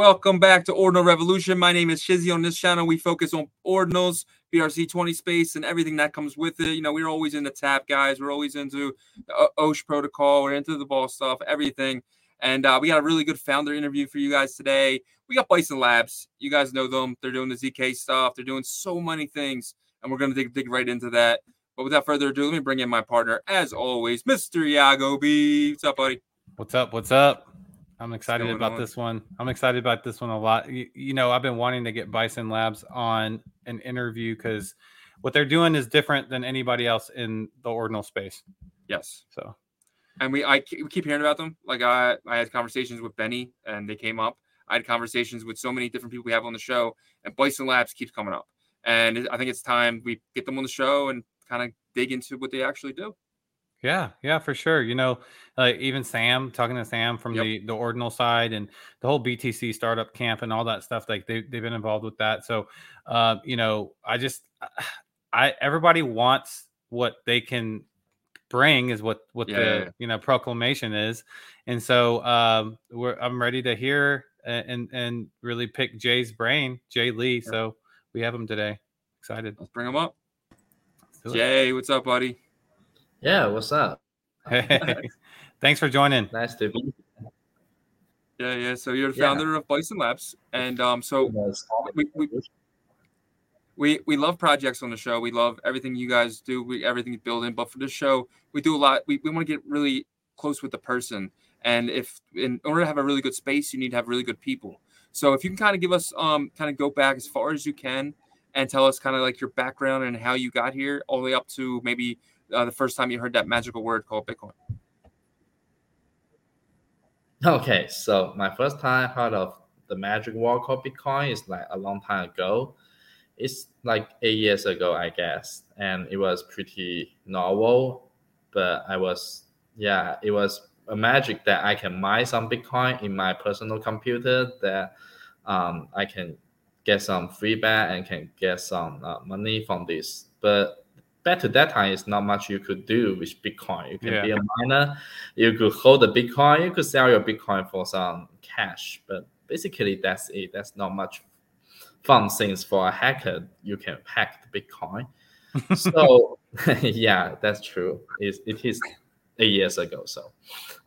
Welcome back to Ordinal Revolution. My name is Shizzy. On this channel, we focus on ordinals, BRC20 space, and everything that comes with it. You know, we're always into tap, guys. We're always into the OSH protocol. We're into the ball stuff, everything. And uh, we got a really good founder interview for you guys today. We got Bison Labs. You guys know them. They're doing the ZK stuff. They're doing so many things, and we're going to dig, dig right into that. But without further ado, let me bring in my partner, as always, Mr. Yagobi. What's up, buddy? What's up? What's up? I'm excited about on? this one. I'm excited about this one a lot. You, you, know, I've been wanting to get Bison Labs on an interview because what they're doing is different than anybody else in the ordinal space. Yes. So, and we I we keep hearing about them. Like I I had conversations with Benny and they came up. I had conversations with so many different people we have on the show, and Bison Labs keeps coming up. And I think it's time we get them on the show and kind of dig into what they actually do. Yeah, yeah, for sure. You know, uh, even Sam talking to Sam from yep. the the ordinal side and the whole BTC startup camp and all that stuff. Like they they've been involved with that. So, uh, you know, I just I everybody wants what they can bring is what what yeah, the yeah. you know proclamation is, and so um, we're I'm ready to hear and and really pick Jay's brain, Jay Lee. So we have him today. Excited. Let's bring him up. Jay, what's up, buddy? Yeah, what's up? Hey, thanks for joining. Nice to be. Yeah, yeah. So you're the yeah. founder of Bison Labs, and um, so we, we, we we love projects on the show. We love everything you guys do. We everything you build in. But for this show, we do a lot. We, we want to get really close with the person, and if in order to have a really good space, you need to have really good people. So if you can kind of give us um kind of go back as far as you can and tell us kind of like your background and how you got here, all the way up to maybe uh, the first time you heard that magical word called Bitcoin? Okay, so my first time I heard of the magic word called Bitcoin is like a long time ago. It's like eight years ago, I guess, and it was pretty novel. But I was, yeah, it was a magic that I can mine some Bitcoin in my personal computer that um, I can get some feedback and can get some uh, money from this. But back to that time, it's not much you could do with Bitcoin. You can yeah. be a miner, you could hold the Bitcoin, you could sell your Bitcoin for some cash, but basically that's it. That's not much fun things for a hacker. You can hack the Bitcoin. so yeah, that's true. It, it is eight years ago. So,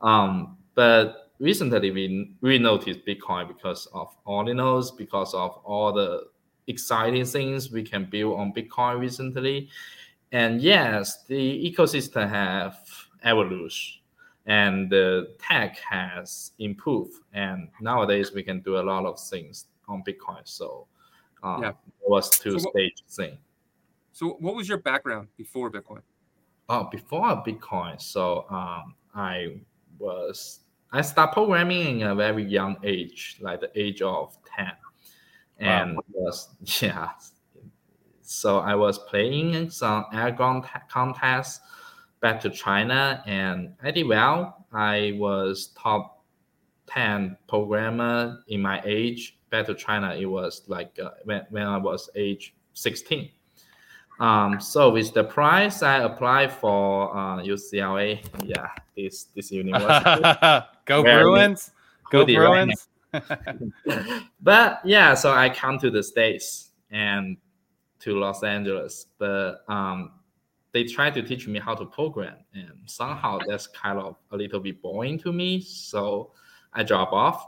um, but recently we we noticed Bitcoin because of ordinals, because of all the exciting things we can build on Bitcoin recently and yes, the ecosystem have evolution and the tech has improved. And nowadays we can do a lot of things on Bitcoin. So um, yeah. it was two so stage what, thing. So what was your background before Bitcoin? Oh, before Bitcoin. So um, I was I started programming in a very young age, like the age of 10. And wow. was yeah, so I was playing some airgun contests back to China, and I did well. I was top ten programmer in my age. Back to China, it was like uh, when when I was age sixteen. Um, so with the price, I applied for uh, UCLA. Yeah, this this university. Go Bruins! Go Bruins! but yeah, so I come to the states and to Los Angeles, but um, they tried to teach me how to program, and somehow that's kind of a little bit boring to me. So I drop off,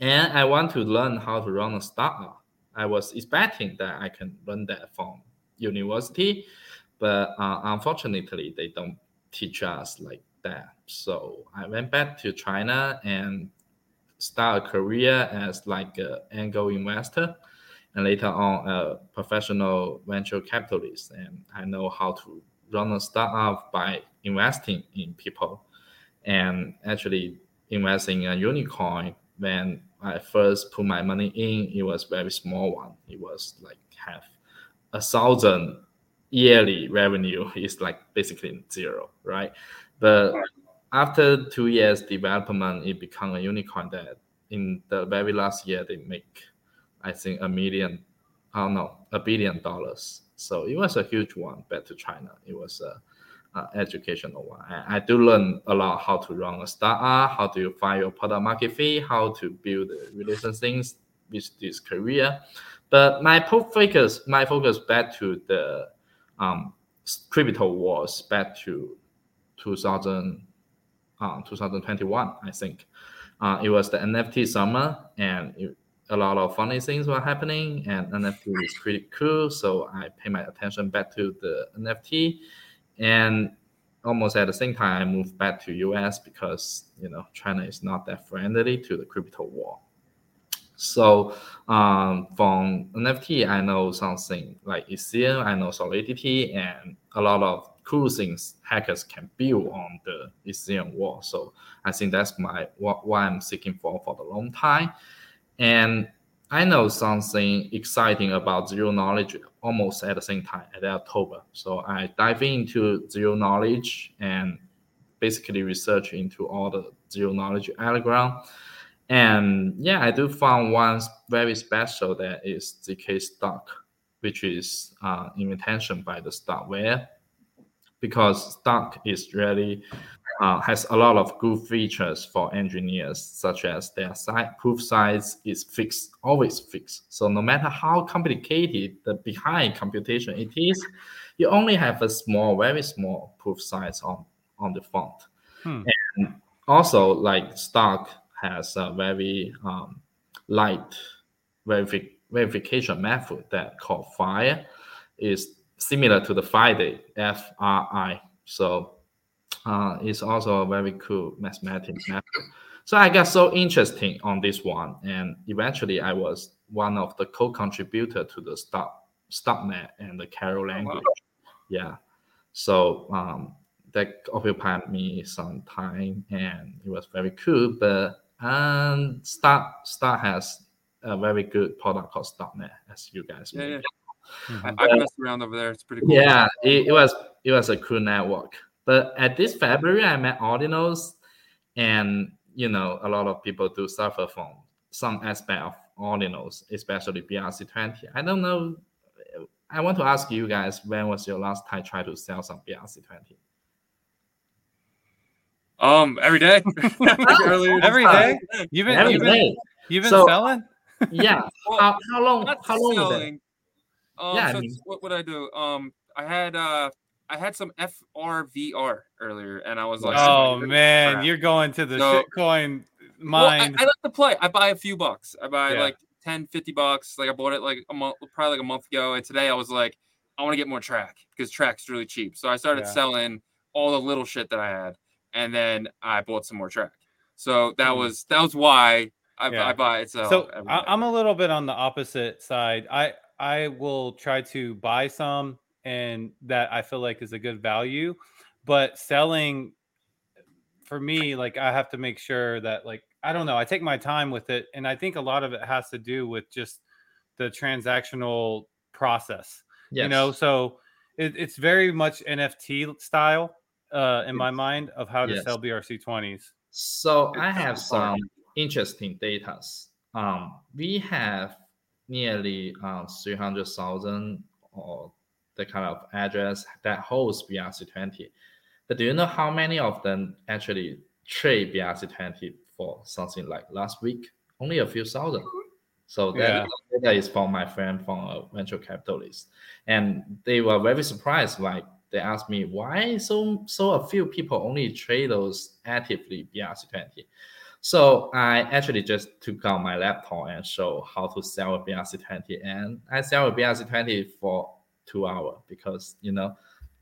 and I want to learn how to run a startup. I was expecting that I can learn that from university, but uh, unfortunately, they don't teach us like that. So I went back to China and start a career as like an angel investor and later on a professional venture capitalist. And I know how to run a startup by investing in people and actually investing in a unicorn. When I first put my money in, it was very small one. It was like half a thousand yearly revenue is like basically zero, right? But after two years development, it become a unicorn that in the very last year they make I think a million, I don't know, a billion dollars. So it was a huge one back to China. It was a, uh, educational one. I, I, do learn a lot how to run a startup, how to find your product market fit, how to build relation things with this career. But my focus, my focus back to the um, crypto was back to 2000, uh, 2021, I think. Uh, it was the NFT summer, and it, a lot of funny things were happening, and NFT is pretty cool. So I pay my attention back to the NFT, and almost at the same time, I moved back to US because you know China is not that friendly to the crypto war. So um, from NFT, I know something like Ethereum, I know Solidity, and a lot of cool things hackers can build on the Ethereum wall. So I think that's my what, what I'm seeking for for the long time. And I know something exciting about zero knowledge almost at the same time at October. So I dive into zero knowledge and basically research into all the zero knowledge algorithm and yeah, I do find one very special that is ZK-STARK, which is uh, invention by the Starkware, because STARK is really uh, has a lot of good features for engineers, such as their site proof size is fixed, always fixed. So no matter how complicated the behind computation it is, you only have a small, very small proof size on on the font. Hmm. And also, like Stark has a very um, light verifi- verification method that called FIRE is similar to the FIDE FRI. So uh, it's also a very cool mathematics method. So I got so interesting on this one, and eventually I was one of the co-contributor to the stop StarkNet and the Cairo language. Oh, wow. Yeah. So um, that occupied me some time, and it was very cool. But and Start Start has a very good product called StarkNet, as you guys yeah, yeah. Mm-hmm. I, have messed around over there. It's pretty cool. Yeah, it, it, was it was a cool network. But at this February, I met Ordinals, and you know a lot of people do suffer from some aspect of Ordinals, especially BRC20. I don't know. I want to ask you guys, when was your last time try to sell some BRC20? Um, every day. every day. You've been, every you've been, day. You've been so, selling. yeah. Well, how, how long? How long selling. Um, yeah. So I mean, what would I do? Um, I had uh, I had some FRVR earlier, and I was like, "Oh man, crap. you're going to the so, shitcoin mind." Well, I, I, like to play. I buy a few bucks. I buy yeah. like 10, 50 bucks. Like I bought it like a month, probably like a month ago, and today I was like, I want to get more track because TRAC's really cheap. So I started yeah. selling all the little shit that I had and then I bought some more track. So that mm was that was why I, yeah. I buy it. So, so I'm a little bit on the opposite side. I I will try to buy some and that I feel like is a good value, but selling for me, like I have to make sure that like I don't know, I take my time with it, and I think a lot of it has to do with just the transactional process. Yes. You know, so it, it's very much NFT style uh, in my mind of how to yes. sell BRC20s. So I have some interesting data. Um, we have nearly um, 300,000 or the kind of address that holds BRC20. But do you know how many of them actually trade BRC20 for something like last week? Only a few thousand. So that yeah. data is from my friend from a venture capitalist. And they were very surprised, like they asked me why so so a few people only trade those actively BRC20. So I actually just took out my laptop and show how to sell a BRC20, and I sell a BRC20 for two hours because you know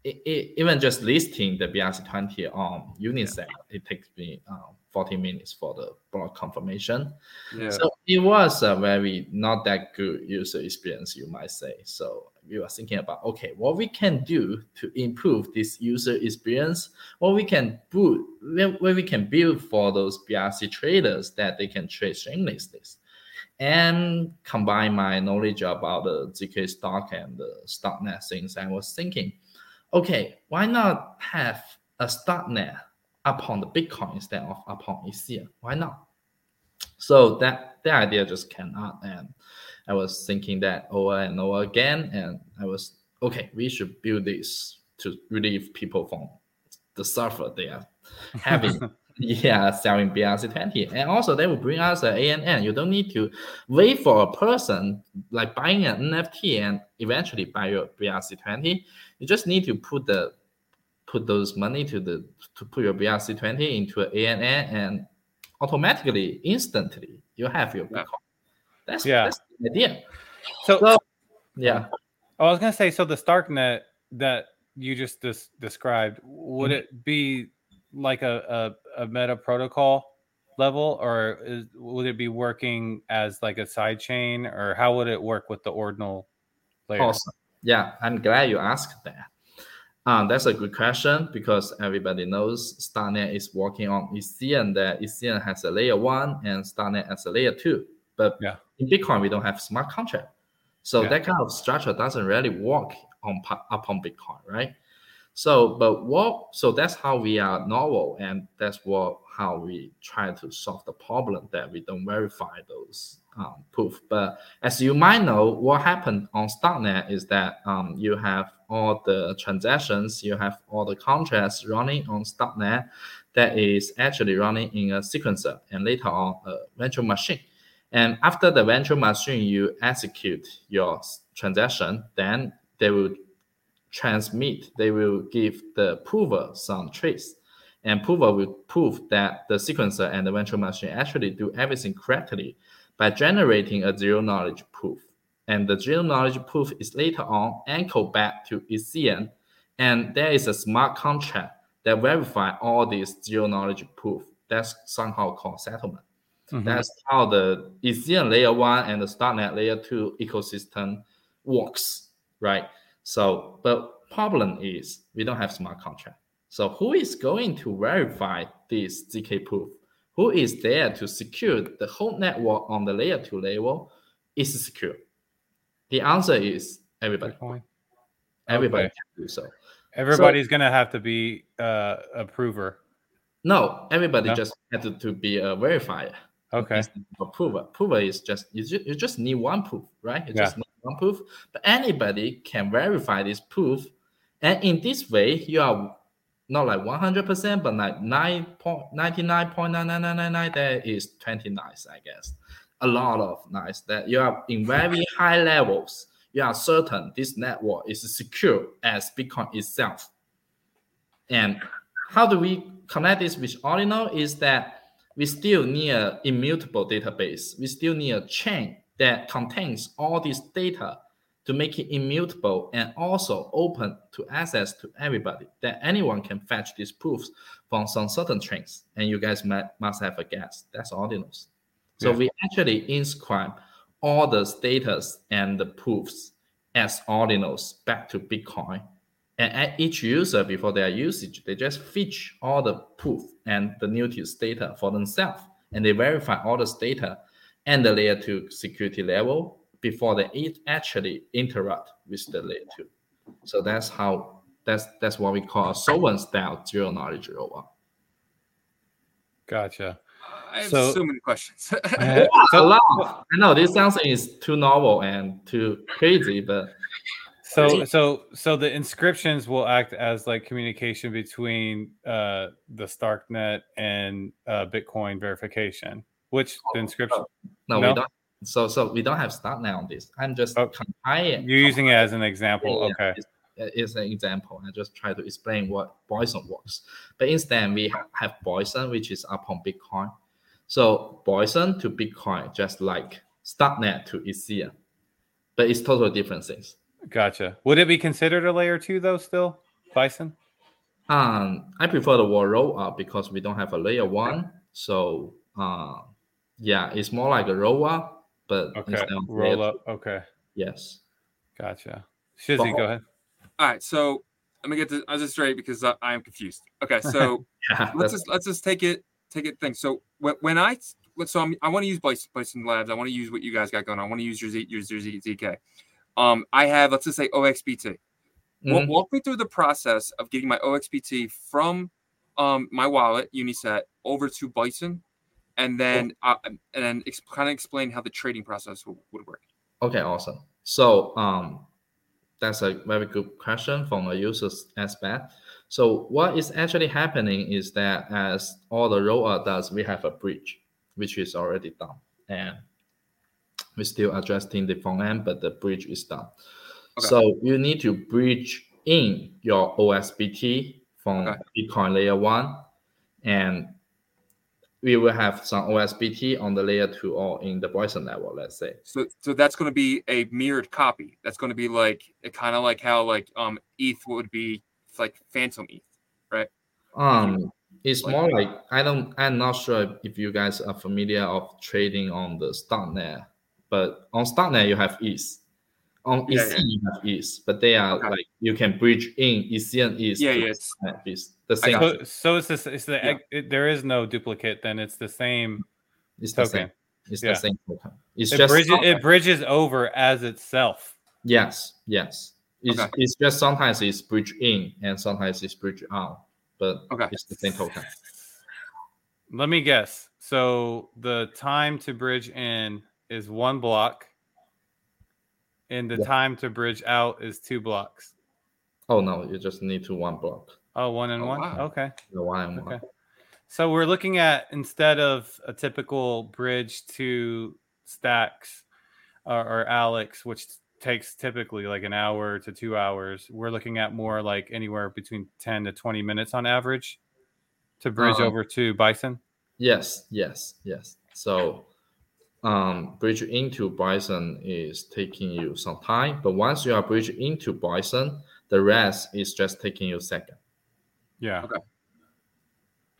it, it, even just listing the BRC20 on Unisat, yeah. it takes me um, 40 minutes for the block confirmation. Yeah. So it was a very not that good user experience, you might say. So we were thinking about okay, what we can do to improve this user experience, what we can put, what we can build for those BRC traders that they can trade shamelessly and combine my knowledge about the ZK-STARK and the Starknet things. I was thinking, okay, why not have a Starknet upon the Bitcoin instead of upon Ethereum? Why not? So that that idea just came out, and I was thinking that over and over again, and I was okay. We should build this to relieve people from the suffer they are having. Yeah, selling BRC20. And also they will bring us an AMM. You don't need to wait for a person like buying an NFT and eventually buy your BRC20. You just need to put the put those money to the to put your BRC20 into an AMM and automatically, instantly, you have your Bitcoin. That's, yeah. that's the idea. So, so yeah. I was gonna say, so the Starknet that you just dis- described, would mm-hmm. it be like a, a, a, meta protocol level, or is, would it be working as like a side chain, or how would it work with the ordinal layer? Awesome. Yeah, I'm glad you asked that. Um, that's a good question because everybody knows Starknet is working on Ethereum. That Ethereum has a layer one and Starknet has a layer two. But yeah. in Bitcoin, we don't have smart contract, so yeah. that kind of structure doesn't really work on upon Bitcoin, right? So, but what? So that's how we are novel, and that's what how we try to solve the problem that we don't verify those um, proof. But as you might know, what happened on Starknet is that um, you have all the transactions, you have all the contracts running on Starknet that is actually running in a sequencer and later on a virtual machine. And after the virtual machine, you execute your transaction, then they will transmit, they will give the prover some trace. And prover will prove that the sequencer and the virtual machine actually do everything correctly by generating a zero knowledge proof. And the zero knowledge proof is later on anchored back to Ethereum. And there is a smart contract that verify all these zero knowledge proof. That's somehow called settlement. Mm-hmm. That's how the Ethereum layer one and the Starknet layer two ecosystem works, right? So, but problem is we don't have smart contract. So who is going to verify this ZK proof? who is there to secure the whole network on the layer two level is secure? The answer is everybody. Everybody okay. can do so. Everybody's so, gonna have to be uh, a prover. No, everybody no? just had to, to be a verifier. Okay. A prover. Prover is just you, just you just need one proof, right? You yeah. just proof. But anybody can verify this proof, and in this way, you are not like 100%, but like 99.99999, that is 20 nice, I guess. A lot of nice that you are in very high levels. You are certain this network is secure as Bitcoin itself. And how do we connect this with Ordinal is that we still need an immutable database. We still need a chain that contains all this data to make it immutable and also open to access to everybody that anyone can fetch these proofs from some certain chains and you guys might, must have a guess. That's ordinals so yeah. we actually inscribe all the status and the proofs as ordinals back to bitcoin. And at each user before their usage they just fetch all the proof and the notice data for themselves and they verify all this data and the layer 2 security level before they actually interact with the layer two. So that's how that's that's what we call a sovereign style zero knowledge rollup. Gotcha. I have so, so many questions. uh, so, a lot. I know this sounds is too novel and too crazy, but so so so the inscriptions will act as like communication between uh, the Starknet and uh, Bitcoin verification. Which the inscription? No, no, we don't. So so we don't have Starknet on this. I'm just oh, compiling. You're using it as an example. Yeah, okay. It's, it's, an example. I just try to explain what Bison works. But instead, we have Bison, which is upon Bitcoin. So Bison to Bitcoin, just like Starknet to Ethereum, but it's totally different things. Gotcha. Would it be considered a layer two though? Still, Bison. Um, I prefer the word roll up because we don't have a layer one. So, uh, yeah, it's more like a roll up but okay, roll up. Okay. Yes. Gotcha. Shizzy, go ahead. All right, so let me get this. I just straight because I, I, am confused. Okay, so yeah, let's just let's just take it take it thing. So when, when I so I'm, i want to use Bison, Bison Labs. I want to use what you guys got going on. I want to use your Z, your, your ZK. Um, I have let's just say OXBT. Mm-hmm. Walk me through the process of getting my OXBT from um, my wallet Unisat over to Bison and then uh, and then ex- kind of explain how the trading process w- would work. Okay, awesome. So um, that's a very good question from a user's aspect. So what is actually happening is that as all the rollup does, we have a bridge, which is already done. And we're still adjusting the front end, but the bridge is done. Okay. So you need to bridge in your OSBT from okay. Bitcoin layer one, and we will have some OSBT on the layer two or in the Bison level, let's say. So, so that's going to be a mirrored copy. That's going to be like kind of like how like um ETH would be like Phantom ETH, right? Um, it's like, more like I don't. I'm not sure if you guys are familiar of trading on the Starknet, but on Starknet you have ETH. On yeah, ETH yeah. you have ETH, but they are okay. like you can bridge in ETH and ETH. Yeah, yes. ETH. The same. So, so it's this. It's the. Yeah. It, there is no duplicate. Then it's the same. It's token. the same. It's yeah. the same token. It's it just bridges, it bridges over as itself. Yes. Yes. It's, okay. it's just sometimes it's bridge in and sometimes it's bridge out, but okay. it's the same token. Let me guess. So the time to bridge in is one block, and the yeah. time to bridge out is two blocks. Oh no, you just need to one block. Oh, one and oh, one. Wow. Okay. The one and okay. one. So we're looking at instead of a typical bridge to stacks or, or Alex, which takes typically like an hour to two hours. We're looking at more like anywhere between 10 to 20 minutes on average to bridge um, over to Bison. Yes, yes, yes. So um, bridge into Bison is taking you some time, but once you are bridged into Bison, the rest is just taking you a second. Yeah. Okay.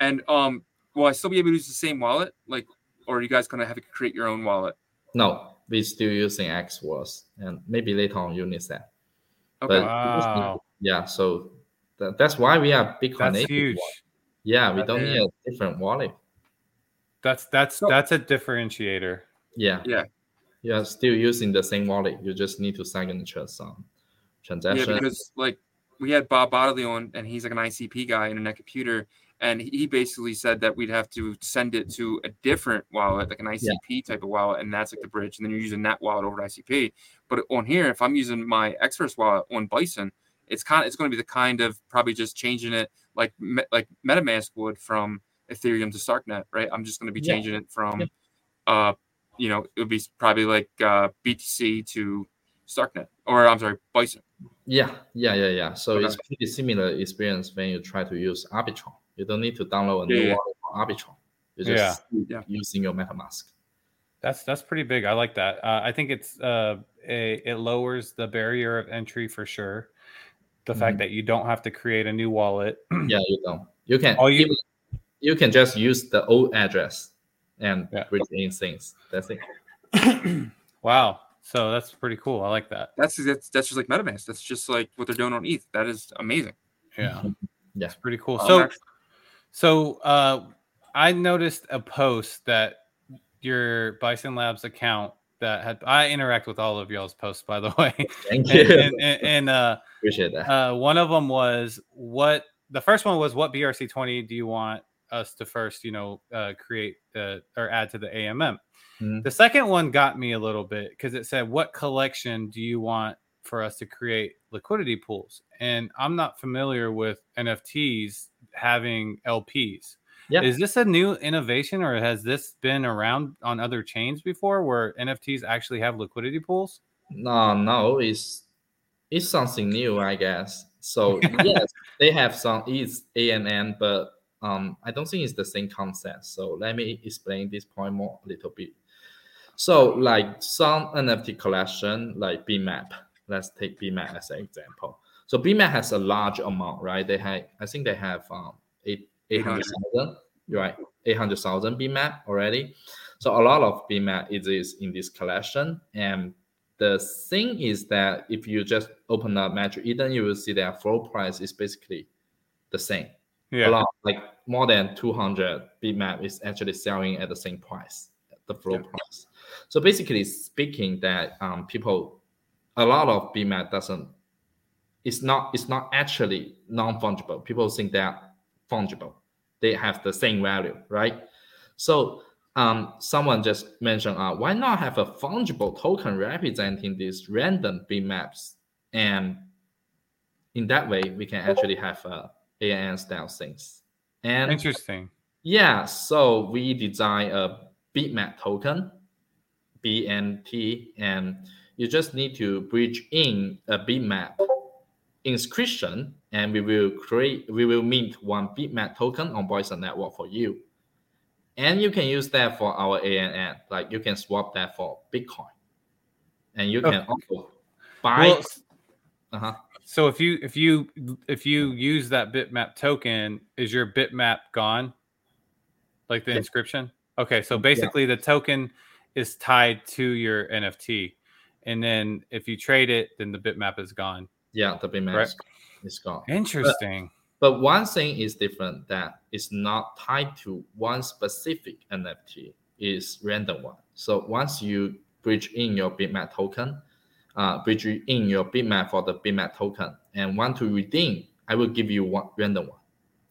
And um, will I still be able to use the same wallet? Like, or are you guys gonna have to create your own wallet? No, we're still using Xverse and maybe later on Unisat. Okay. But wow. yeah, so that, that's why we are Bitcoin that's native. Huge. Wallet. Yeah, we that don't is. need a different wallet. That's that's so, that's a differentiator. Yeah. Yeah. You're still using the same wallet. You just need to signature some transaction. Yeah, because like we had Bob Bodily on, and he's like an ICP guy, internet computer, and he basically said that we'd have to send it to a different wallet, like an ICP yeah. type of wallet, and that's like the bridge. And then you're using that wallet over ICP. But on here, if I'm using my Xverse wallet on Bison, it's kind of it's going to be the kind of probably just changing it like like MetaMask would from Ethereum to Starknet, right? I'm just going to be changing yeah. it from, yeah. uh, you know, it would be probably like uh, BTC to Starknet, or I'm sorry, Bison. Yeah, yeah, yeah, yeah. So okay. it's pretty similar experience when you try to use Arbitrum. You don't need to download a new yeah. wallet for Arbitrum. You're just yeah. using your MetaMask. That's that's pretty big. I like that. Uh, I think it's uh, a, it lowers the barrier of entry for sure. The mm-hmm. fact that you don't have to create a new wallet. yeah, you don't. You can. All you, you can just use the old address and yeah. bring in things. That's it. wow. So that's pretty cool. I like that. That's that's that's just like MetaMask. That's just like what they're doing on ETH. That is amazing. Yeah. Yeah. It's pretty cool. Um, so so uh, I noticed a post that your Bison Labs account that had I interact with all of y'all's posts by the way. Thank you. And, and, and uh, appreciate that. Uh, one of them was what the first one was what BRC twenty do you want us to first you know uh, create the or add to the AMM. Mm-hmm. The second one got me a little bit because it said what collection do you want for us to create liquidity pools and I'm not familiar with NFTs having LPs. Yeah. Is this a new innovation or has this been around on other chains before where NFTs actually have liquidity pools? No, no, it's it's something new, I guess. So yes, they have some it's AMM, but um, I don't think it's the same concept. So let me explain this point more a little bit. So like some NFT collection, like BMAP. Let's take BMAP as an example. So BMAP has a large amount, right? They have, I think they have um, eight eight hundred thousand, right? Eight hundred thousand BMAP already. So a lot of BMAP is in this collection, and the thing is that if you just open up Magic Eden, you will see that floor price is basically the same. Yeah, a lot like more than two hundred BMAP is actually selling at the same price, the floor yeah. price. So basically speaking, that um, people, a lot of BMAP doesn't it's not it's not actually non-fungible. People think they're fungible. They have the same value, right? So um, someone just mentioned, uh, why not have a fungible token representing these random BMAPs? And in that way, we can actually have a AMM style things. And interesting. Yeah, so we design a bitmap token, BNT, and you just need to bridge in a bitmap inscription, and we will create, we will mint one bitmap token on Bison Network for you. And you can use that for our AMM, like you can swap that for Bitcoin, and you can okay. also buy. Well, uh-huh. So if you if you if you use that bitmap token, is your bitmap gone? Like the inscription? Okay, so basically yeah. the token is tied to your NFT. And then if you trade it, then the bitmap is gone. Yeah, the bitmap right? is gone. Interesting. But, but one thing is different that it's not tied to one specific NFT, is random one. So once you bridge in your bitmap token, uh, bridge in your bitmap for the bitmap token and want to redeem, I will give you one random one.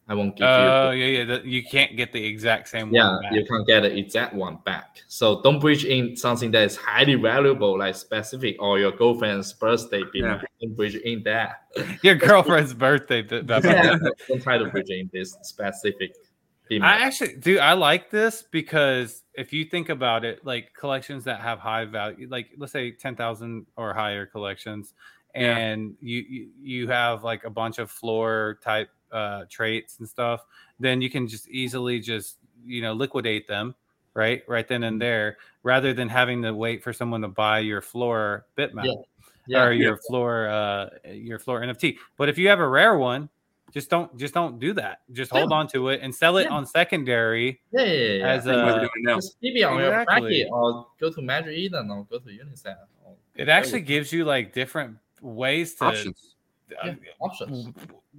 I won't give uh, you. Oh yeah, yeah. The, you can't get the exact same yeah, you can't get the exact one back. So don't bridge in something that is highly valuable, like specific or your girlfriend's birthday. Yeah. Don't bridge in that. Your girlfriend's birthday. yeah, don't try to bridge in this specific. I actually do. I like this because if you think about it, like collections that have high value, like let's say ten thousand or higher collections, and yeah. you, you you have like a bunch of floor type uh, traits and stuff, then you can just easily just you know liquidate them right right then and mm-hmm. there rather than having to wait for someone to buy your floor bitmap yeah. Yeah, or your floor uh your floor nft but if you have a rare one just don't just don't do that. Just hold on to it and sell it on secondary yeah, yeah, yeah. as a maybe on your bracket or go to magic eden or go to unisat it actually gives you like different ways to options. Uh, options.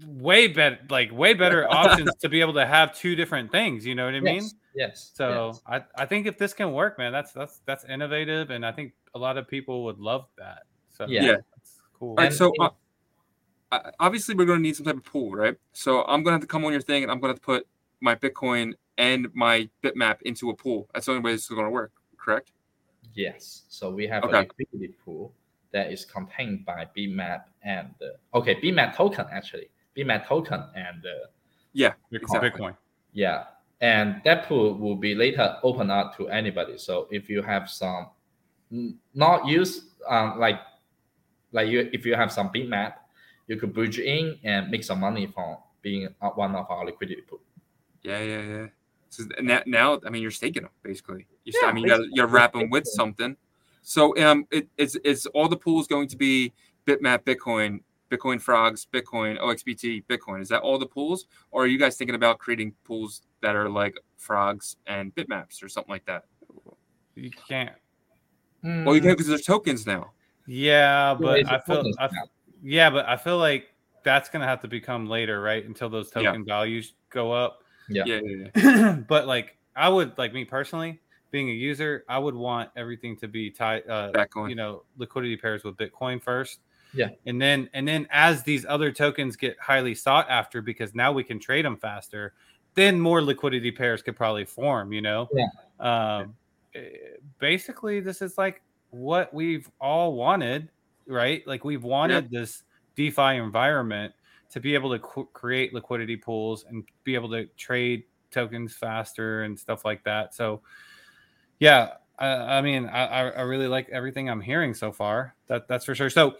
way better like way better options to be able to have two different things you know what i mean? yes, yes so yes. i i think if this can work man that's that's that's innovative and i think a lot of people would love that. So yeah, yeah. cool. All right so uh, obviously we're going to need some type of pool right so i'm going to have to come on your thing and i'm going to, to put my bitcoin and my bitmap into a pool that's the only way this is going to work correct yes so we have okay. a liquidity pool that is contained by bitmap and uh, okay bitmap token actually BMAT token and uh, yeah, exactly. Bitcoin. Yeah, and that pool will be later open up to anybody. So if you have some not use um, like like you if you have some BMAT, you could bridge in and make some money from being one of our liquidity pool. Yeah, yeah, yeah. So now, now I mean, you're staking them basically. You yeah, I mean, you gotta, you gotta wrap them with something. So um, it, it's it's all the pools going to be Bitmap Bitcoin Bitcoin Frogs, Bitcoin, OXBT, Bitcoin. Is that all the pools, or are you guys thinking about creating pools that are like Frogs and Bitmaps or something like that? You can't. Well, you can because there's tokens now. Yeah, but I feel, I, yeah, but I feel like that's gonna have to become later, right? Until those token yeah. values go up. Yeah, yeah, yeah. yeah. but like, I would like me personally, being a user, I would want everything to be tied. Uh, Bitcoin. You know, liquidity pairs with Bitcoin first yeah. And then and then as these other tokens get highly sought after because now we can trade them faster, then more liquidity pairs could probably form, you know. Yeah. Um eh, basically this is like what we've all wanted, right? Like we've wanted yeah. this DeFi environment to be able to co- create liquidity pools and be able to trade tokens faster and stuff like that. So yeah, I, I mean, I, I really like everything I'm hearing so far. That that's for sure. So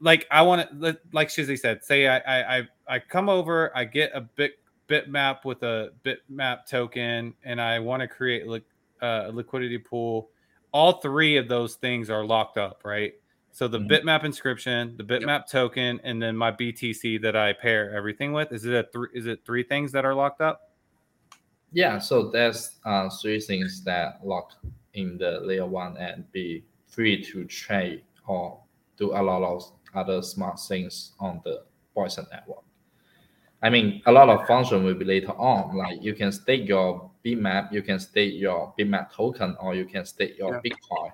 like I want to like Shizzy said, say I I I come over, I get a bit bitmap with a bitmap token, and I want to create li- uh, a liquidity pool. All three of those things are locked up, right? So the mm-hmm. bitmap inscription, the bitmap yep. token, and then my BTC that I pair everything with. Is it a three? Is it three things that are locked up? Yeah. So there's uh, three things that lock in the layer one and be free to trade or do a lot of other smart things on the Bison network. I mean, a lot of function will be later on. Like you can stake your bitmap, you can stake your bitmap token, or you can stake your yeah. Bitcoin,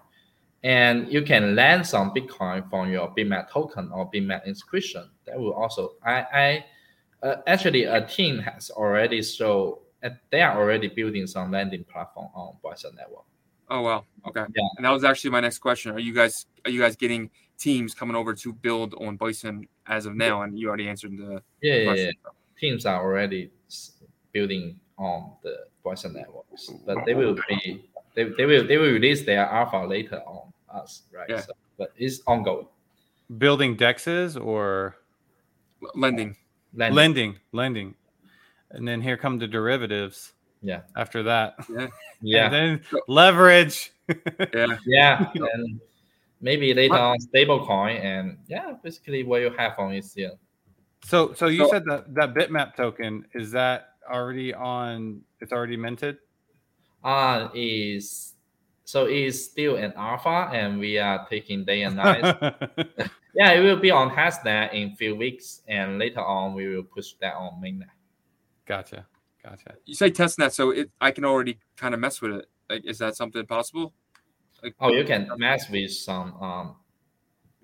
and you can lend some Bitcoin from your bitmap token or bitmap inscription. That will also. I, I uh, actually a team has already so Uh, they are already building some lending platform on Bison network. Oh wow. Okay. Yeah. And that was actually my next question. Are you guys are you guys getting teams coming over to build on Bison as of now, and you already answered the yeah, yeah, yeah, teams are already building on the Bison networks, but they will be they, they will they will release their alpha later on us, right? Yeah. So, but it's ongoing. Building dexes or lending. Lending. lending, lending, and then here come the derivatives. Yeah. After that, Yeah. Yeah. and then leverage. Yeah. Yeah, and maybe later on stablecoin, and yeah, basically what you have on is yeah. So, so you So- said that that bitmap token is that already on? It's already minted. Uh is so it's still an alpha, and we are taking day and night. yeah, it will be on testnet in a few weeks, and later on we will push that on mainnet. gotcha, gotcha. You say testnet, so it I can already kind of mess with it. Like, is that something possible? Like, Oh, you can mess with some um,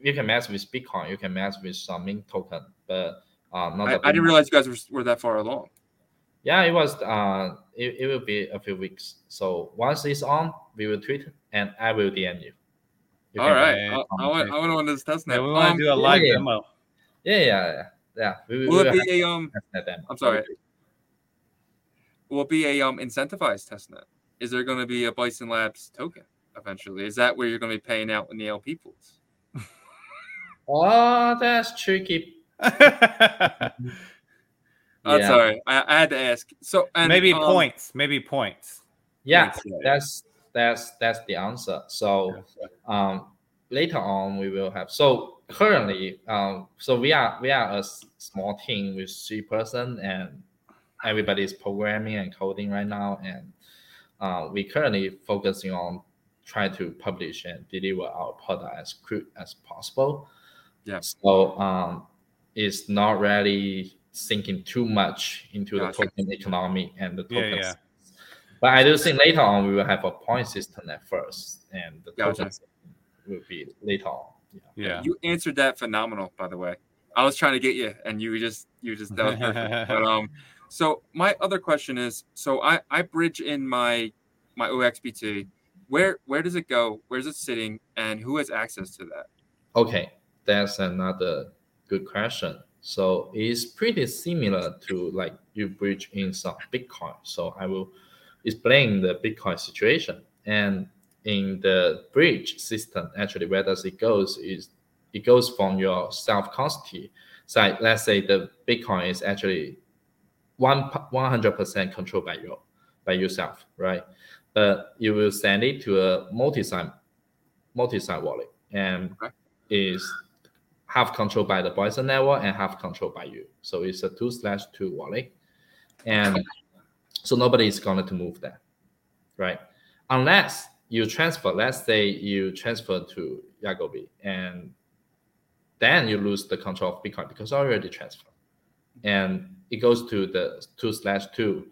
you can mess with Bitcoin, you can mess with some mint token, but uh, not. I, I didn't realize you guys were, were that far along. Yeah, it was. Uh, it, it will be a few weeks. So once it's on, we will tweet and I will DM you. You All can- right, Okay, I, I want I want to run this testnet. Yeah, we want Um, to do a live yeah. demo. Yeah, yeah, yeah. yeah. We, we will will it have be a um? I'm sorry. Will it be a um incentivized testnet? Is there going to be a Bison Labs token eventually? Is that where you're going to be paying out in the LP pools? Oh, that's tricky. Oh, Yeah. sorry, I, I had to ask. So and, maybe um, points. Maybe points. Yeah. that's that's that's the answer. So um, later on we will have. So currently, um, so we are we are a small team with three person, and everybody is programming and coding right now, and uh, we currently focusing on trying to publish and deliver our product as quick as possible. Yeah. So um, it's not really thinking too much into Gotcha. the token economy and the Yeah, yeah. But I do think later on we will have a point system at first, and the Gotcha. token will be later on. Yeah. Yeah. You answered that phenomenal, by the way. I was trying to get you, and you just you just that was perfect. but um, so my other question is, so I I bridge in my my OXBT. Where where does it go? Where's it sitting, and who has access to that? Okay, that's another good question. So it's pretty similar to like you bridge in some Bitcoin. So I will explain the Bitcoin situation. And in the bridge system, actually, where does it goes is it goes from your self custody side. Let's say the Bitcoin is actually one one hundred percent controlled by you by yourself, right? But you will send it to a multi-sig multi-sig wallet, and Okay. is half controlled by the Bison network and half controlled by you. So it's a two slash two wallet, and so nobody is going to move that, right? Unless you transfer. Let's say you transfer to Yagobi, and then you lose the control of Bitcoin because already transferred, and it goes to the two slash two,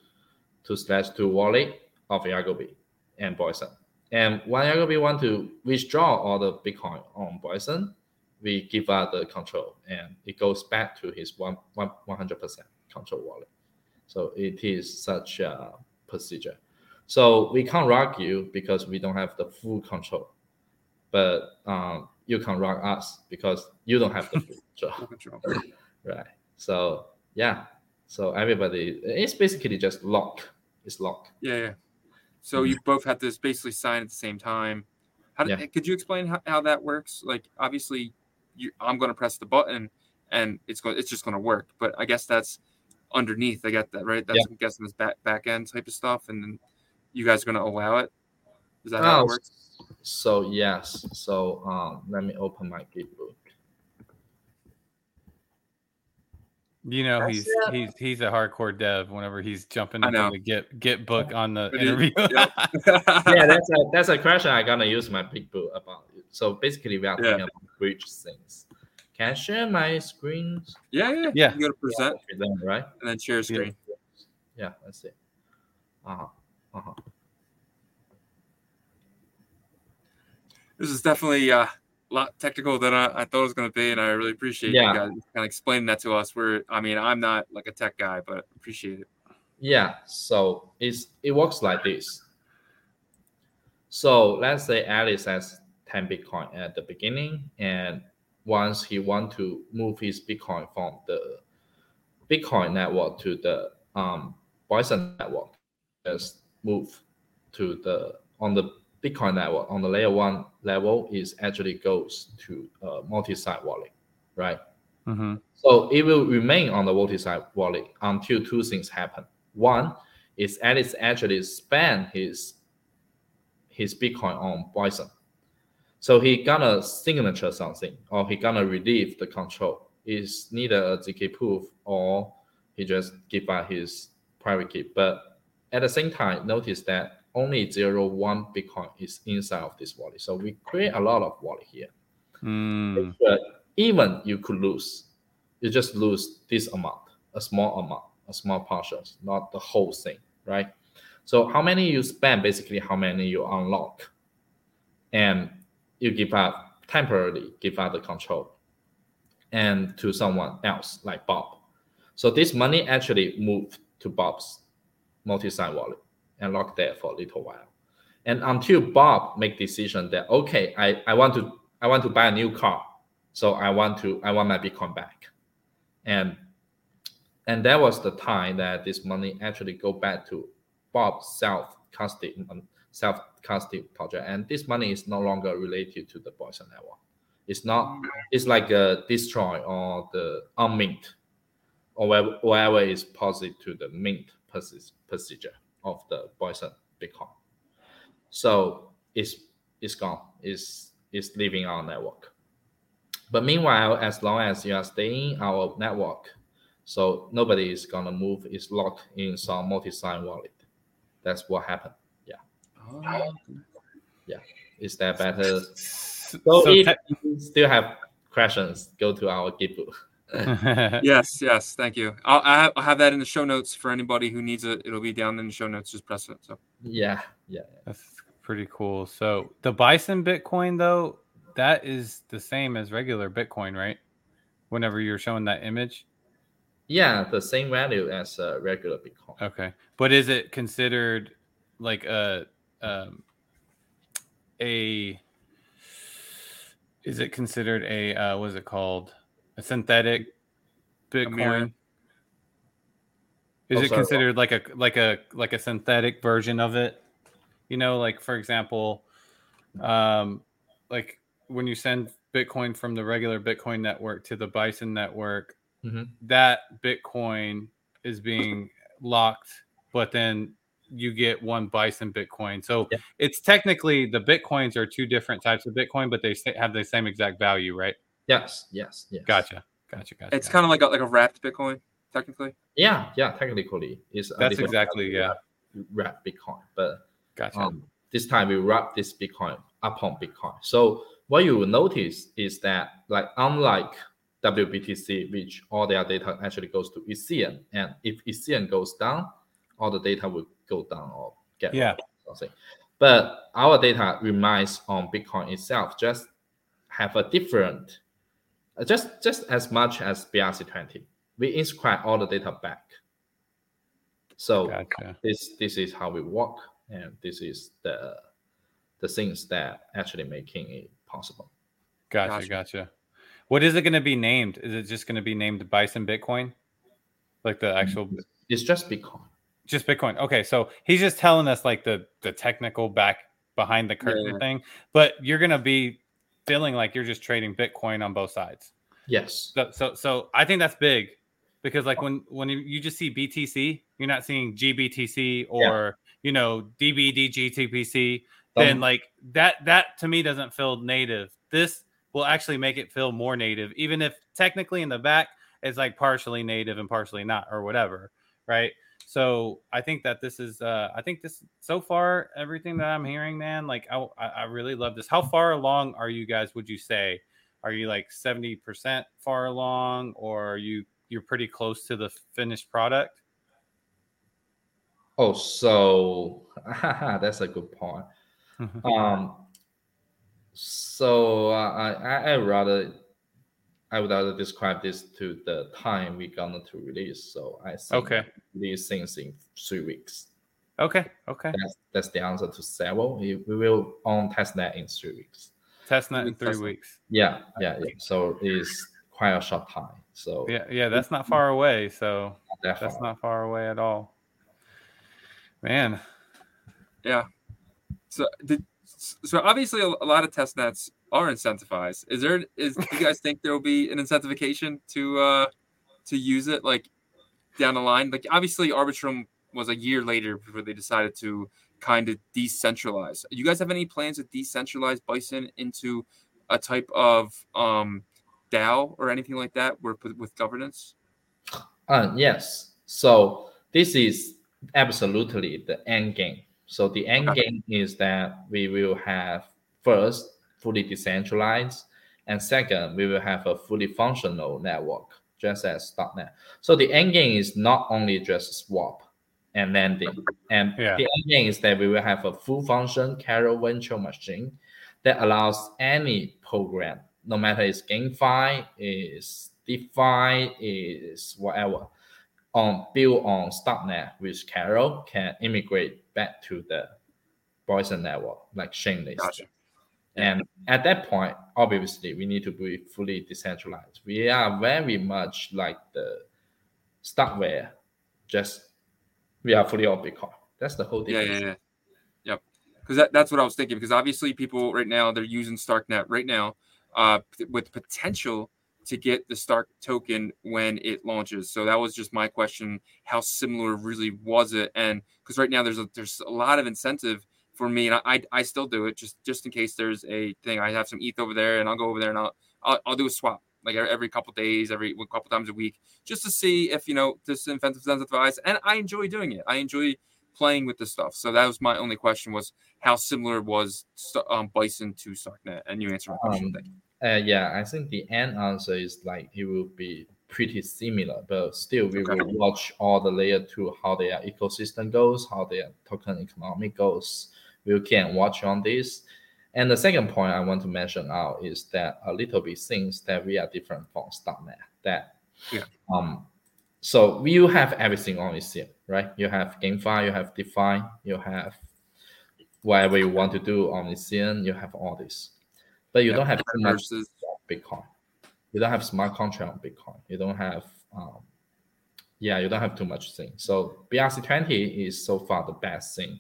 two slash two wallet of Yagobi and Bison. And when Yagobi want to withdraw all the Bitcoin on Bison, we give out the control and it goes back to his one, one, 100% control wallet. So it is such a procedure. So we can't rock you because we don't have the full control, but um, you can rock us because you don't have the full control, right? So yeah, so everybody, it's basically just lock. It's lock. Yeah, yeah. So you both have to basically sign at the same time. How did, Yeah. could you explain how, how that works? Like, obviously, you, I'm going to press the button, and it's going it's just going to work. But I guess that's underneath. I get that right. That's I'm guessing this back back end type of stuff, and then you guys are going to allow it. Is that how Oh, it works? So yes, so um, let me open my Gitbook. You know, That's he's it. he's he's a hardcore dev. Whenever he's jumping I into know. the get get book on the it- interview. yep. yeah, that's a that's a question I am gonna use my big book about. So basically, we are Yeah. talking about bridge things. Can I share my screen? yeah, yeah, Yeah. You got to present Present, right? and then share screen. Yeah, that's it. Uh huh. Uh huh. This is definitely uh, a lot technical than I, I thought it was going to be, and I really appreciate Yeah. you guys kind of explaining that to us. We're, I mean, I'm not like a tech guy, but appreciate it. Yeah, so it's it works like this. So let's say Alice has 10 Bitcoin at the beginning, and once he want to move his Bitcoin from the Bitcoin network to the um, Bison network just move to the on the Bitcoin network on the layer one level is actually goes to a multi-sig wallet, right? Mm-hmm. So it will remain on the multi-sig wallet until two things happen. One is Alice actually spend his his Bitcoin on Bison. So he gonna signature something or he gonna relieve the control. Is neither a ZK proof or he just give out his private key. But at the same time, notice that only zero one Bitcoin is inside of this wallet. So we create a lot of wallet here. Mm. But even you could lose, you just lose this amount, a small amount, a small portions, not the whole thing, right? So how many you spend, basically how many you unlock, and you give up temporarily, give up the control, and to someone else like Bob. So this money actually moved to Bob's multi-sig wallet and locked there for a little while. And until Bob make decision that okay, I, I want to I want to buy a new car, so I want to I want my Bitcoin back, and and that was the time that this money actually go back to Bob's self custody um, self custody project, and this money is no longer related to the Bison network. It's not. Mm. It's like a destroy or the unmint, or whatever, is positive to the mint procedure of the Bison Bitcoin. So it's it's gone. It's it's leaving our network. But meanwhile, as long as you are staying our network, so nobody is gonna move. It's locked in some multi-sig wallet. That's what happened. Yeah. Oh. Yeah. Is that better? So, So if te- you still have questions, go to our Gitbook. yes, yes. Thank you. I'll, I have, I'll have that in the show notes for anybody who needs it. It'll be down in the show notes. Just press it. So Yeah, yeah. That's pretty cool. So the Bison Bitcoin though, that is the same as regular Bitcoin, right? Whenever you're showing that image. Yeah, the same value as a regular Bitcoin. Okay. But is it considered like a um a is it considered a uh what is it called? A synthetic? Bitcoin? Is Oh, it sorry, what? considered like a like a like a synthetic version of it? You know, like for example, um like when you send Bitcoin from the regular Bitcoin network to the Bison network, Mhm. that Bitcoin is being locked, but then you get one Bison Bitcoin. So Yeah. it's technically the Bitcoins are two different types of Bitcoin, but they have the same exact value, right? Yes, yes, yes. Gotcha. Gotcha. Gotcha. it's kind of like a, like a wrapped Bitcoin, technically. Yeah, yeah. Technically, it's That's exactly, yeah. wrap Bitcoin, but gotcha. um, this time we wrap this Bitcoin upon Bitcoin. So what you will notice is that, like, unlike WBTC, which all their data actually goes to Ethereum, and if Ethereum goes down, all the data will go down or get Yeah. something. But our data remains on Bitcoin itself, just have a different, uh, just just as much as BRC20. We inscribe all the data back. So Gotcha. this this is how we work and this is the the things that actually making it possible Gotcha. Gotcha. Gotcha. What is it going to be named? Is it just going to be named Bison Bitcoin? Like the actual it's just bitcoin just Bitcoin. Okay, so he's just telling us like the the technical back behind the curtain Yeah. thing, but you're gonna be feeling like you're just trading Bitcoin on both sides. yes So so so I think that's big because like when when you, just see BTC, you're not seeing GBTC or you know DBDGTPC. Then Um, like that that to me doesn't feel native. This will actually make it feel more native, even if technically in the back it's like partially native and partially not or whatever, right? So I think that this is uh I think this so far everything that I'm hearing, man, like I I really love this. How far along are you guys? Would you say? Are you like seventy percent far along, or are you you're pretty close to the finished product? oh so that's a good point um so uh, I, I i rather i would rather describe this to the time we're gonna to release so i think Okay. release things in three weeks Okay, okay. that's that's the answer to several we, we will on test that in three weeks Testnet in three Testnet. weeks. yeah yeah, yeah. so it's quite a short time So yeah, yeah, that's not far away. So that that's far. not far away at all. Man, Yeah. So did so obviously a, a lot of test nets are incentivized. Is there is do you guys think there will be an incentivization to uh to use it like down the line? Like obviously Arbitrum was a year later before they decided to kind of decentralize. You guys have any plans to decentralize Bison into a type of um DAO or anything like that where with governance? Uh, yes. So this is absolutely the end game. So the end Okay. game is that we will have first fully decentralized, and second we will have a fully functional network, just as Starknet. So the end game is not only just swap and lending, and Yeah. the end game is that we will have a full function Cairo virtual machine that allows any program, no matter it's GameFi, is DeFi, is whatever, on built on Starknet with Cairo can immigrate back to the Bison network, like Shameless. Gotcha. And at that point, obviously, we need to be fully decentralized. We are very much like the Starkware, just we are fully on Bitcoin. That's the whole Yeah, difference. yeah, yeah. Yep. Because that, that's what I was thinking. Because obviously, people right now they're using Starknet right now, uh, with potential to get the Stark token when it launches. So that was just my question: How similar really was it? And because right now there's a there's a lot of incentive for me, and I, I still do it just just in case there's a thing. I have some ETH over there, and I'll go over there and I'll I'll, I'll do a swap like every, couple days, every couple times a week, just to see if you know this incentivize. And I enjoy doing it. I enjoy playing with this stuff. So that was my only question: was how similar was um, Bison to Starknet? And you answered my question. Um. Uh, yeah, I think the end answer is like it will be pretty similar, but still we Okay. will watch all the layer two, how their ecosystem goes, how their token economic goes. We can watch on this. And the second point I want to mention out is that a little bit things that we are different from Starknet. That Yeah. um so you have everything on Ethereum, right? You have GameFi, you have DeFi, you have whatever you want to do on Ethereum, you have all this. But you Yep. don't have too much Versus Bitcoin. You don't have smart contract on Bitcoin. You don't have, um, yeah, you don't have too much thing. So BRC20 is so far the best thing,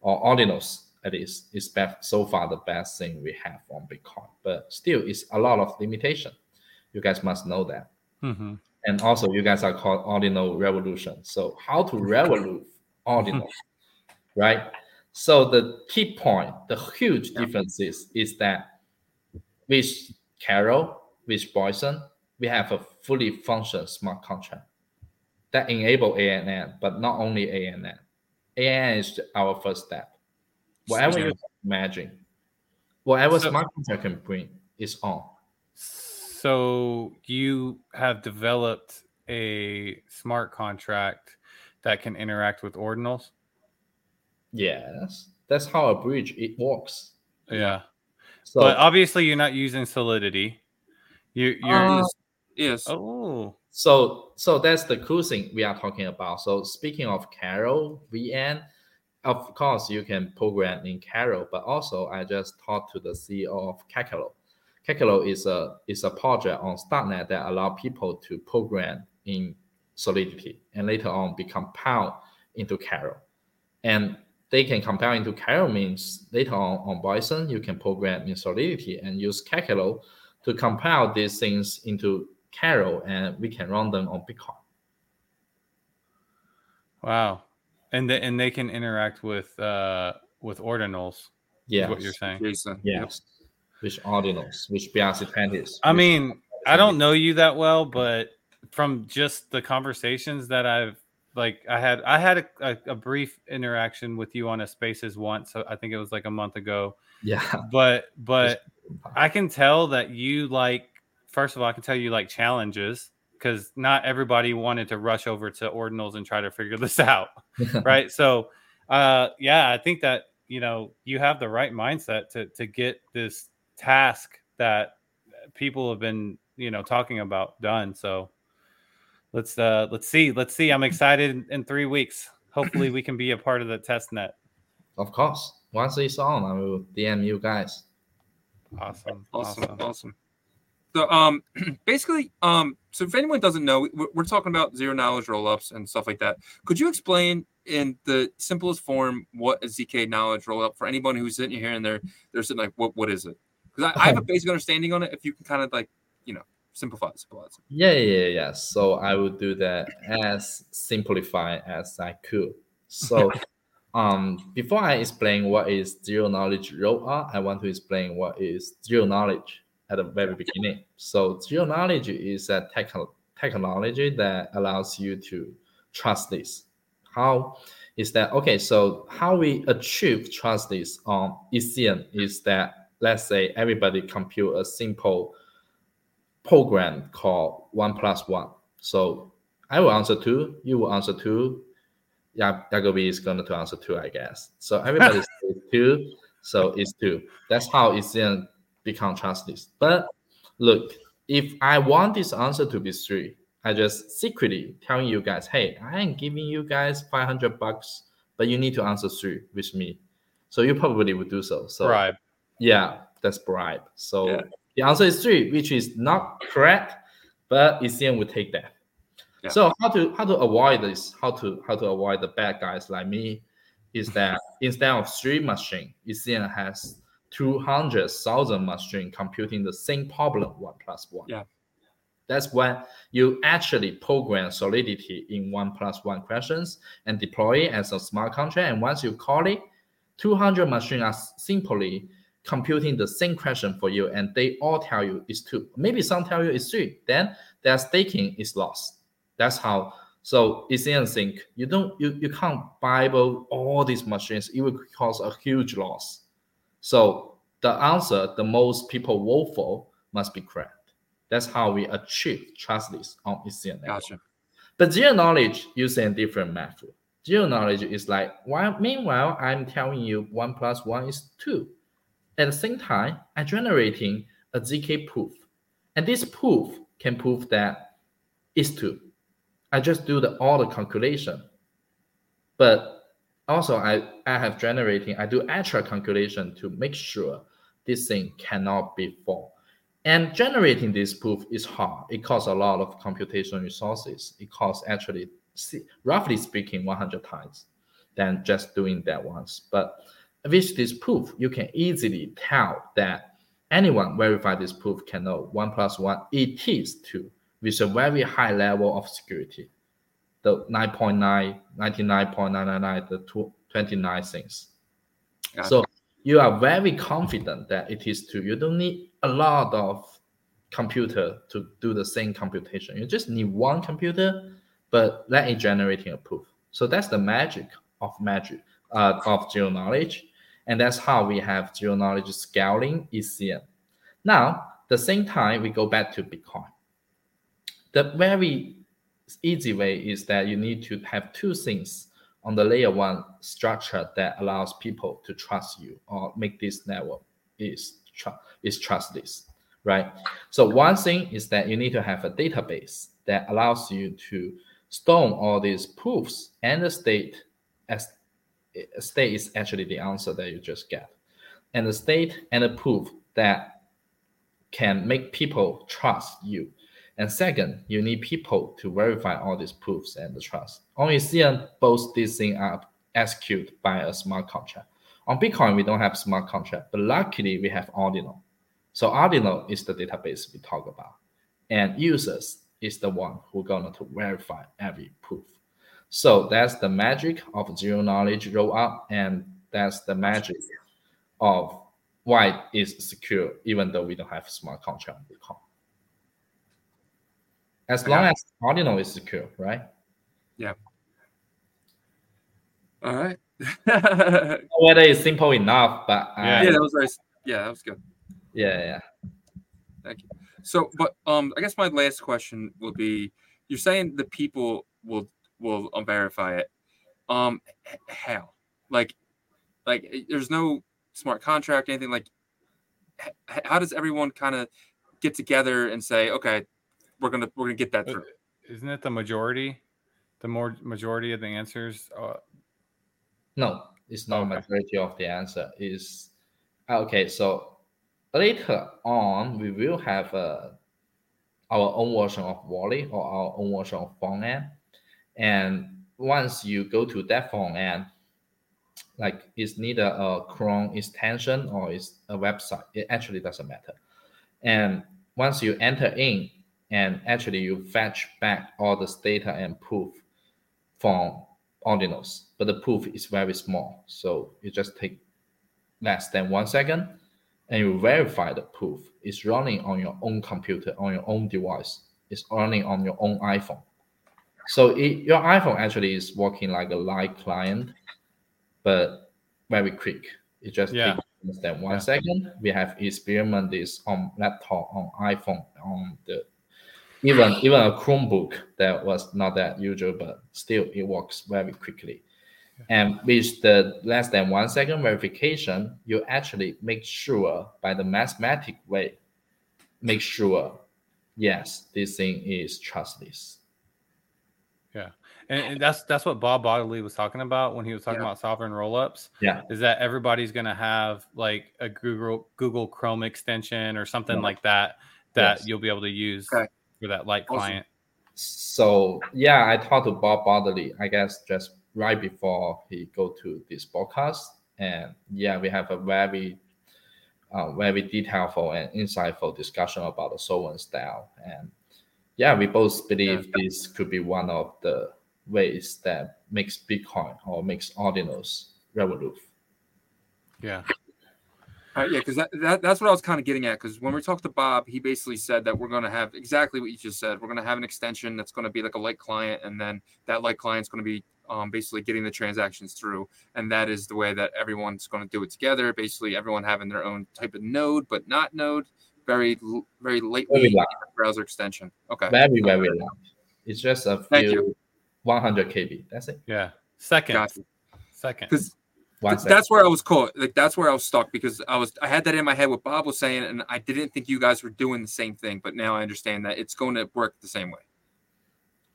or Ordinals at least is best, so far the best thing we have on Bitcoin. But still, it's a lot of limitation. You guys must know that. hmm And also, you guys are called Ordinal Revolution. So how to revolute Ordinal, right? So the key point, the huge Yeah. difference is, is that with Cairo, with Bison, we have a fully functional smart contract that enable AMM, but not only AMM. AMM is our first step. Whatever you imagine, whatever So- smart contract can bring is on. So you have developed a smart contract that can interact with ordinals. Yes, that's how a bridge it works. Yeah, So but obviously you're not using Solidity. You, you're Uh, yes, yes. oh So so that's the cool thing we are talking about. So speaking of Cairo VM, of course you can program in Cairo, but also I just talked to the CEO of Kakarot. Kakarot is a is a project on Starknet that allow people to program in Solidity and later on be compiled into Cairo. And they can compile into Cairo means later on on Bison you can program in Solidity and use Kakarot to compile these things into Cairo and we can run them on Bitcoin. wow, and they, and they can interact with uh with ordinals. Yeah. What you're saying? Jason. Yes. Which ordinals, which BRC20s. I mean, I don't know you that well, but from just the conversations that I've like, I had I had a, a, a brief interaction with you on a Spaces once. So I think it was like a month ago. Yeah. But but I can tell that you like. First of all, I can tell you like challenges because not everybody wanted to rush over to ordinals and try to figure this out, right? So, uh, yeah, I think that you know you have the right mindset to to get this task that people have been you know talking about done. So let's uh let's see let's see. I'm excited in, in three weeks. Hopefully, we can be a part of the test net. Of course. Once it's on, I will DM you guys. Awesome, Awesome, awesome. So um, basically um, so if anyone doesn't know, we're, we're talking about zero knowledge rollups and stuff like that. Could you explain in the simplest form what a zk knowledge rollup for anyone who's sitting here and they're they're sitting like what what is it? Because I, I have a basic understanding on it. If you can kind of like you know simplify it, simplify. Yeah, yeah, yeah. So I will do that as simplified as I could. So. Um, before I explain what is zero knowledge rollup, I want to explain what is zero knowledge at the very beginning. So zero knowledge is a tech- technology that allows you to trust this. How is that? Okay, so how we achieve trust this on ECN is that let's say everybody compute a simple program called one plus one. So I will answer two, you will answer two, yeah, is going to answer two, I guess. So everybody says two, so it's two. That's how ECN become trustless. But look, if I want this answer to be three, I just secretly telling you guys, hey, I am giving you guys 500 bucks, but you need to answer three with me. So you probably would do so. So bribe. Yeah, that's bribe. So yeah. the answer is three, which is not correct, but ECN would take that. Yeah. So how to how to avoid this? How to how to avoid the bad guys like me? Is that instead of three machine, ECN has two hundred thousand machine computing the same problem one plus one. Yeah. That's when you actually program Solidity in one plus one questions and deploy it as a smart contract. And once you call it, 200 machines are simply computing the same question for you, and they all tell you it's two. Maybe some tell you it's three. Then their staking is lost. That's how. So ECN think you don't you, you can't bible all these machines. It will cause a huge loss. So the answer the most people vote for must be correct. That's how we achieve trustless on ECN. Gotcha. But zero knowledge using a different method. Zero knowledge is like, while meanwhile, I'm telling you one plus one is two. At the same time, I'm generating a ZK proof. And this proof can prove that it's two. I just do the all the calculation. But also I, I have generating, I do extra calculation to make sure this thing cannot be false. And generating this proof is hard. It costs a lot of computational resources. It costs actually, roughly speaking, 100 times than just doing that once. But with this proof, you can easily tell that anyone verify this proof can know one plus one it is two with a very high level of security. The 9.9, 99.999, the 29 things. Gotcha. So you are very confident that it is two. You don't need a lot of computer to do the same computation. You just need one computer, but let it generating a proof. So that's the magic of magic uh, of geo knowledge, and that's how we have geo knowledge scaling ECN. Now, the same time we go back to Bitcoin. The very easy way is that you need to have two things on the layer one structure that allows people to trust you or make this network is is trustless, right? So one thing is that you need to have a database that allows you to store all these proofs and the state as state is actually the answer that you just get, and the state and the proof that can make people trust you and second, you need people to verify all these proofs and the trust. On ECN, both these things are executed by a smart contract. On Bitcoin, we don't have smart contract, but luckily we have Ordinal. So Ordinal is the database we talk about. And users is the one who going to verify every proof. So that's the magic of zero knowledge roll up, and that's the magic of why it's secure, even though we don't have smart contract on Bitcoin. As long as Ordinal is secure, right? Yeah. All right. Whether it's simple enough, but yeah, yeah, that was very, yeah, that was good. Yeah, yeah. Thank you. So, but um, I guess my last question will be: You're saying the people will will um, verify it. Um, how? Like, like there's no smart contract, anything like. How does everyone kind of get together and say, okay, we're gonna we're gonna get that through. Isn't it the majority? The more majority of the answers. Uh... No, it's not okay. majority of the answer. Is okay. So later on, we will have a our own version of Wally or our own version of front end. And once you go to that front end, like it's neither a Chrome extension or it's a website. It actually doesn't matter. And once you enter in, and actually you fetch back all this data and proof from Ordinals, but the proof is very small. So you just take less than one second and you verify the proof is running on your own computer, on your own device, it's running on your own iPhone. So it, your iPhone actually is working like a live client, but very quick. It just yeah. takes less than one yeah. second. We have experimented this on laptop, on iPhone, on the even even a Chromebook that was not that usual, but still it works very quickly. And with the less than one second verification, you actually make sure by the mathematic way, make sure, yes, this thing is trustless. Yeah. And, and that's that's what Bob Bodily was talking about when he was talking yeah. about sovereign rollups. Yeah. Is that everybody's gonna have like a Google Google Chrome extension or something yeah. like that that yes. you'll be able to use okay. For that light client. So yeah, I talked to Bob Bodily, I guess just right before he go to this podcast. And yeah, we have a very uh, very detailed and insightful discussion about the Sovereign style. And yeah, we both believe yeah. this could be one of the ways that makes Bitcoin or makes Ordinals revolute. Yeah. Uh, yeah, because that, that, that's what I was kind of getting at. Because when we talked to Bob, he basically said that we're going to have exactly what you just said. We're going to have an extension that's going to be like a light client, and then that light client's going to be um, basically getting the transactions through. And that is the way that everyone's going to do it together. Basically, everyone having their own type of node, but not node. Very, very lightly browser extension. Okay. Very, very light. It's just a few 100 KB. That's it. Yeah. Second. Gotcha. Second. Because that's where I was caught. Like that's where I was stuck because I was I had that in my head what Bob was saying, and I didn't think you guys were doing the same thing. But now I understand that it's going to work the same way.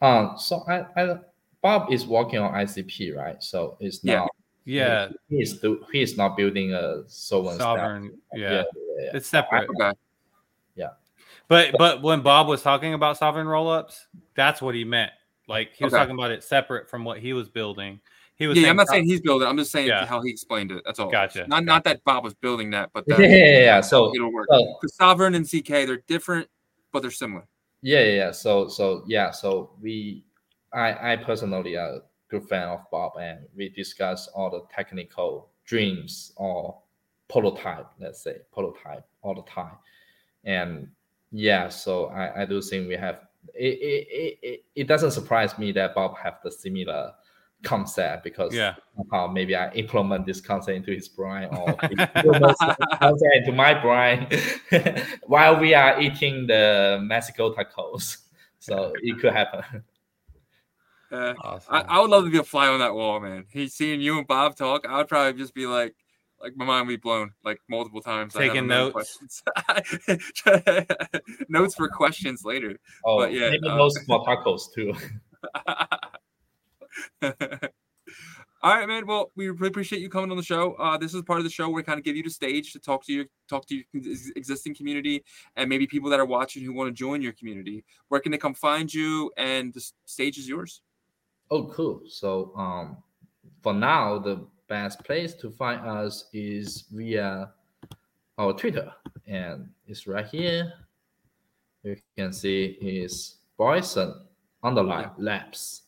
Um. So I, I Bob is working on ICP, right? So it's not. Yeah. He is do, he is not building a sovereign. Sovereign. Yeah. Yeah, yeah. It's separate. Okay. Yeah. But but when Bob was talking about sovereign rollups, that's what he meant. Like he was okay. talking about it separate from what he was building. He was. Yeah, I'm not saying he's building. I'm just saying yeah. how he explained it. That's all. Gotcha. Not gotcha. not that Bob was building that, but that, yeah, yeah, yeah. So it'll work. So, sovereign and ZK, they're different, but they're similar. Yeah, yeah, yeah. So so yeah. So we, I I personally are a good fan of Bob, and we discuss all the technical dreams or prototype, let's say prototype all the time, and yeah. So I I do think we have it, it, it, it doesn't surprise me that Bob have the similar concept because yeah uh, maybe I implement this concept into his brain or concept into my brain while we are eating the Mexico tacos. So it could happen. Uh, awesome. I, I, would love to be a fly on that wall, man. He's seeing you and Bob talk. I would probably just be like, like my mind would be blown like multiple times. Taking notes. notes for questions later. Oh, but yeah, maybe um, notes for tacos too. All right, man. Well, we really appreciate you coming on the show. Uh, this is part of the show where we kind of give you the stage to talk to your talk to your existing community and maybe people that are watching who want to join your community. Where can they come find you? And the stage is yours. Oh, cool. So, um, for now, the best place to find us is via our Twitter, and it's right here. You can see is Bison underline labs,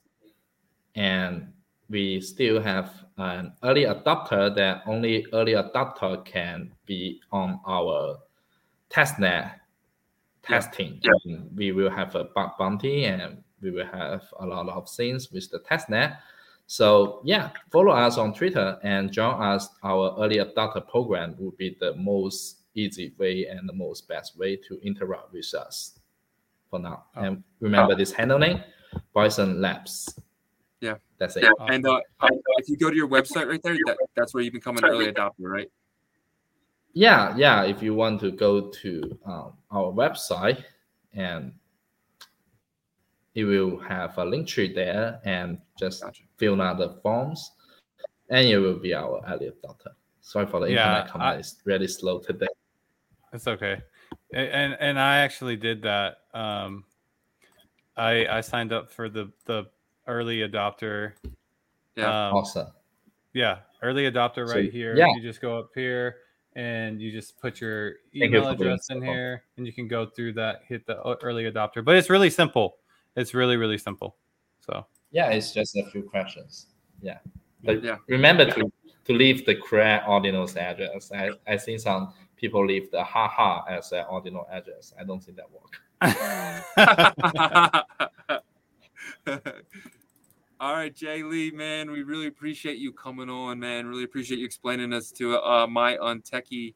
and we still have an early adopter that only early adopter can be on our testnet testing. Yeah. We will have a bug bounty and we will have a lot of things with the testnet so yeah, follow us on Twitter and join us. Our early adopter program would be the most easy way and the most best way to interact with us for now. Oh. And remember oh. this handle name, Bison Labs. Yeah, that's it. And uh, if you go to your website right there, that, that's where you become an early adopter, right? Yeah, yeah. If you want to go to um, our website and it will have a link tree there and just gotcha. fill out the forms and it will be our early adopter. Sorry for the yeah, internet comment. I, it's really slow today. It's okay. And and I actually did that. Um, I I signed up for the the early adopter. Yeah, um, awesome. Yeah, early adopter right so, here. Yeah. You just go up here and you just put your email address in here and you can go through that hit the early adopter. But it's really simple. It's really really simple. So. Yeah it's just a few questions. Yeah. But yeah. remember to to leave the correct ordinal's address. I i think some people leave the haha as an ordinal address. I don't think that work All right, Jay Lee, man, we really appreciate you coming on, man. Really appreciate you explaining us to uh, my untechy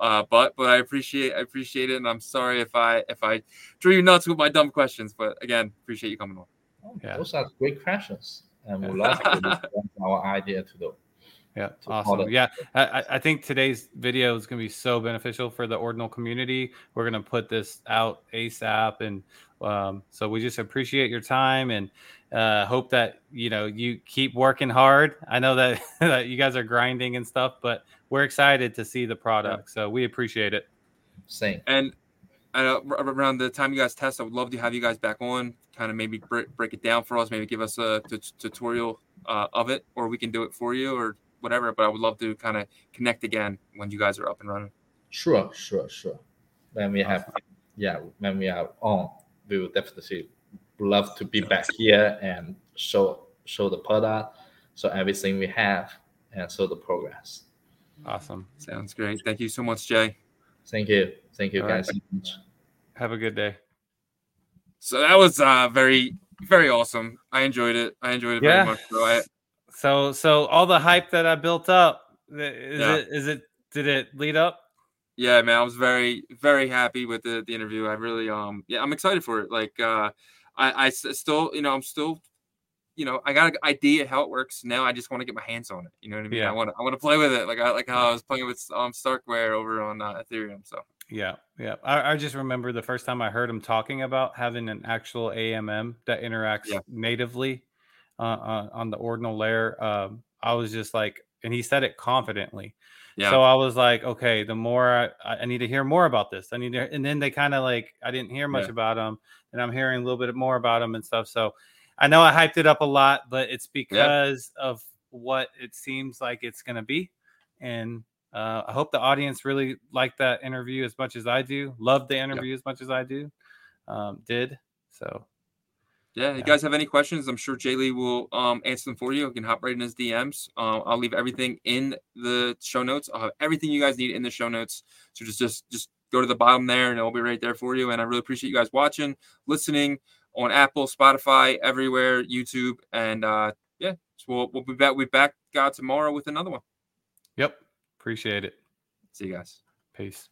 uh, but but I appreciate I appreciate it, and I'm sorry if I if I drew you nuts with my dumb questions. But again, appreciate you coming on. Oh, yeah. Those are great questions, and we love to our idea to do. Yeah, awesome. Yeah, I, I think today's video is going to be so beneficial for the ordinal community. We're going to put this out ASAP, and um, so we just appreciate your time and uh, hope that you know you keep working hard. I know that, that you guys are grinding and stuff, but we're excited to see the product. So we appreciate it. Same. And uh, around the time you guys test, I would love to have you guys back on, kind of maybe break, break it down for us, maybe give us a t- tutorial uh, of it, or we can do it for you, or whatever. But I would love to kind of connect again when you guys are up and running. Sure, sure, sure. When we have, yeah, when we are on, we will definitely love to be back here and show show the product, show everything we have, and show the progress. Awesome. Sounds great. Thank you so much, Jay. Thank you. Thank you, All guys. Right. Have a good day. So that was uh, very, very awesome. I enjoyed it. I enjoyed it yeah. very much. So, I, so, so all the hype that I built up, is yeah. it, is it, did it lead up? Yeah, man, I was very, very happy with the, the interview. I really, um, yeah, I'm excited for it. Like, uh, I, I still, you know, I'm still, you know, I got an idea how it works. Now I just want to get my hands on it. You know what I mean? Yeah. I want to, I want to play with it. Like I, like how I was playing with um Starkware over on uh, Ethereum. So. Yeah, yeah. I, I, just remember the first time I heard him talking about having an actual AMM that interacts yeah. natively uh, uh, on the ordinal layer. Um, I was just like, and he said it confidently. Yeah. So I was like, okay, the more I, I need to hear more about this. I need to, and then they kind of like, I didn't hear much yeah. about them, and I'm hearing a little bit more about them and stuff. So I know I hyped it up a lot, but it's because yeah. of what it seems like it's going to be. And uh, I hope the audience really liked that interview as much as I do. Loved the interview as much as I do. Um, did so yeah, you guys have any questions? I'm sure Jay Lee will um, answer them for you. You can hop right in his DMs. Uh, I'll leave everything in the show notes. I'll have everything you guys need in the show notes. So just just just go to the bottom there, and it'll be right there for you. And I really appreciate you guys watching, listening on Apple, Spotify, everywhere, YouTube, and uh, yeah, so we'll we'll be back. We'll back God tomorrow with another one. Yep, appreciate it. See you guys. Peace.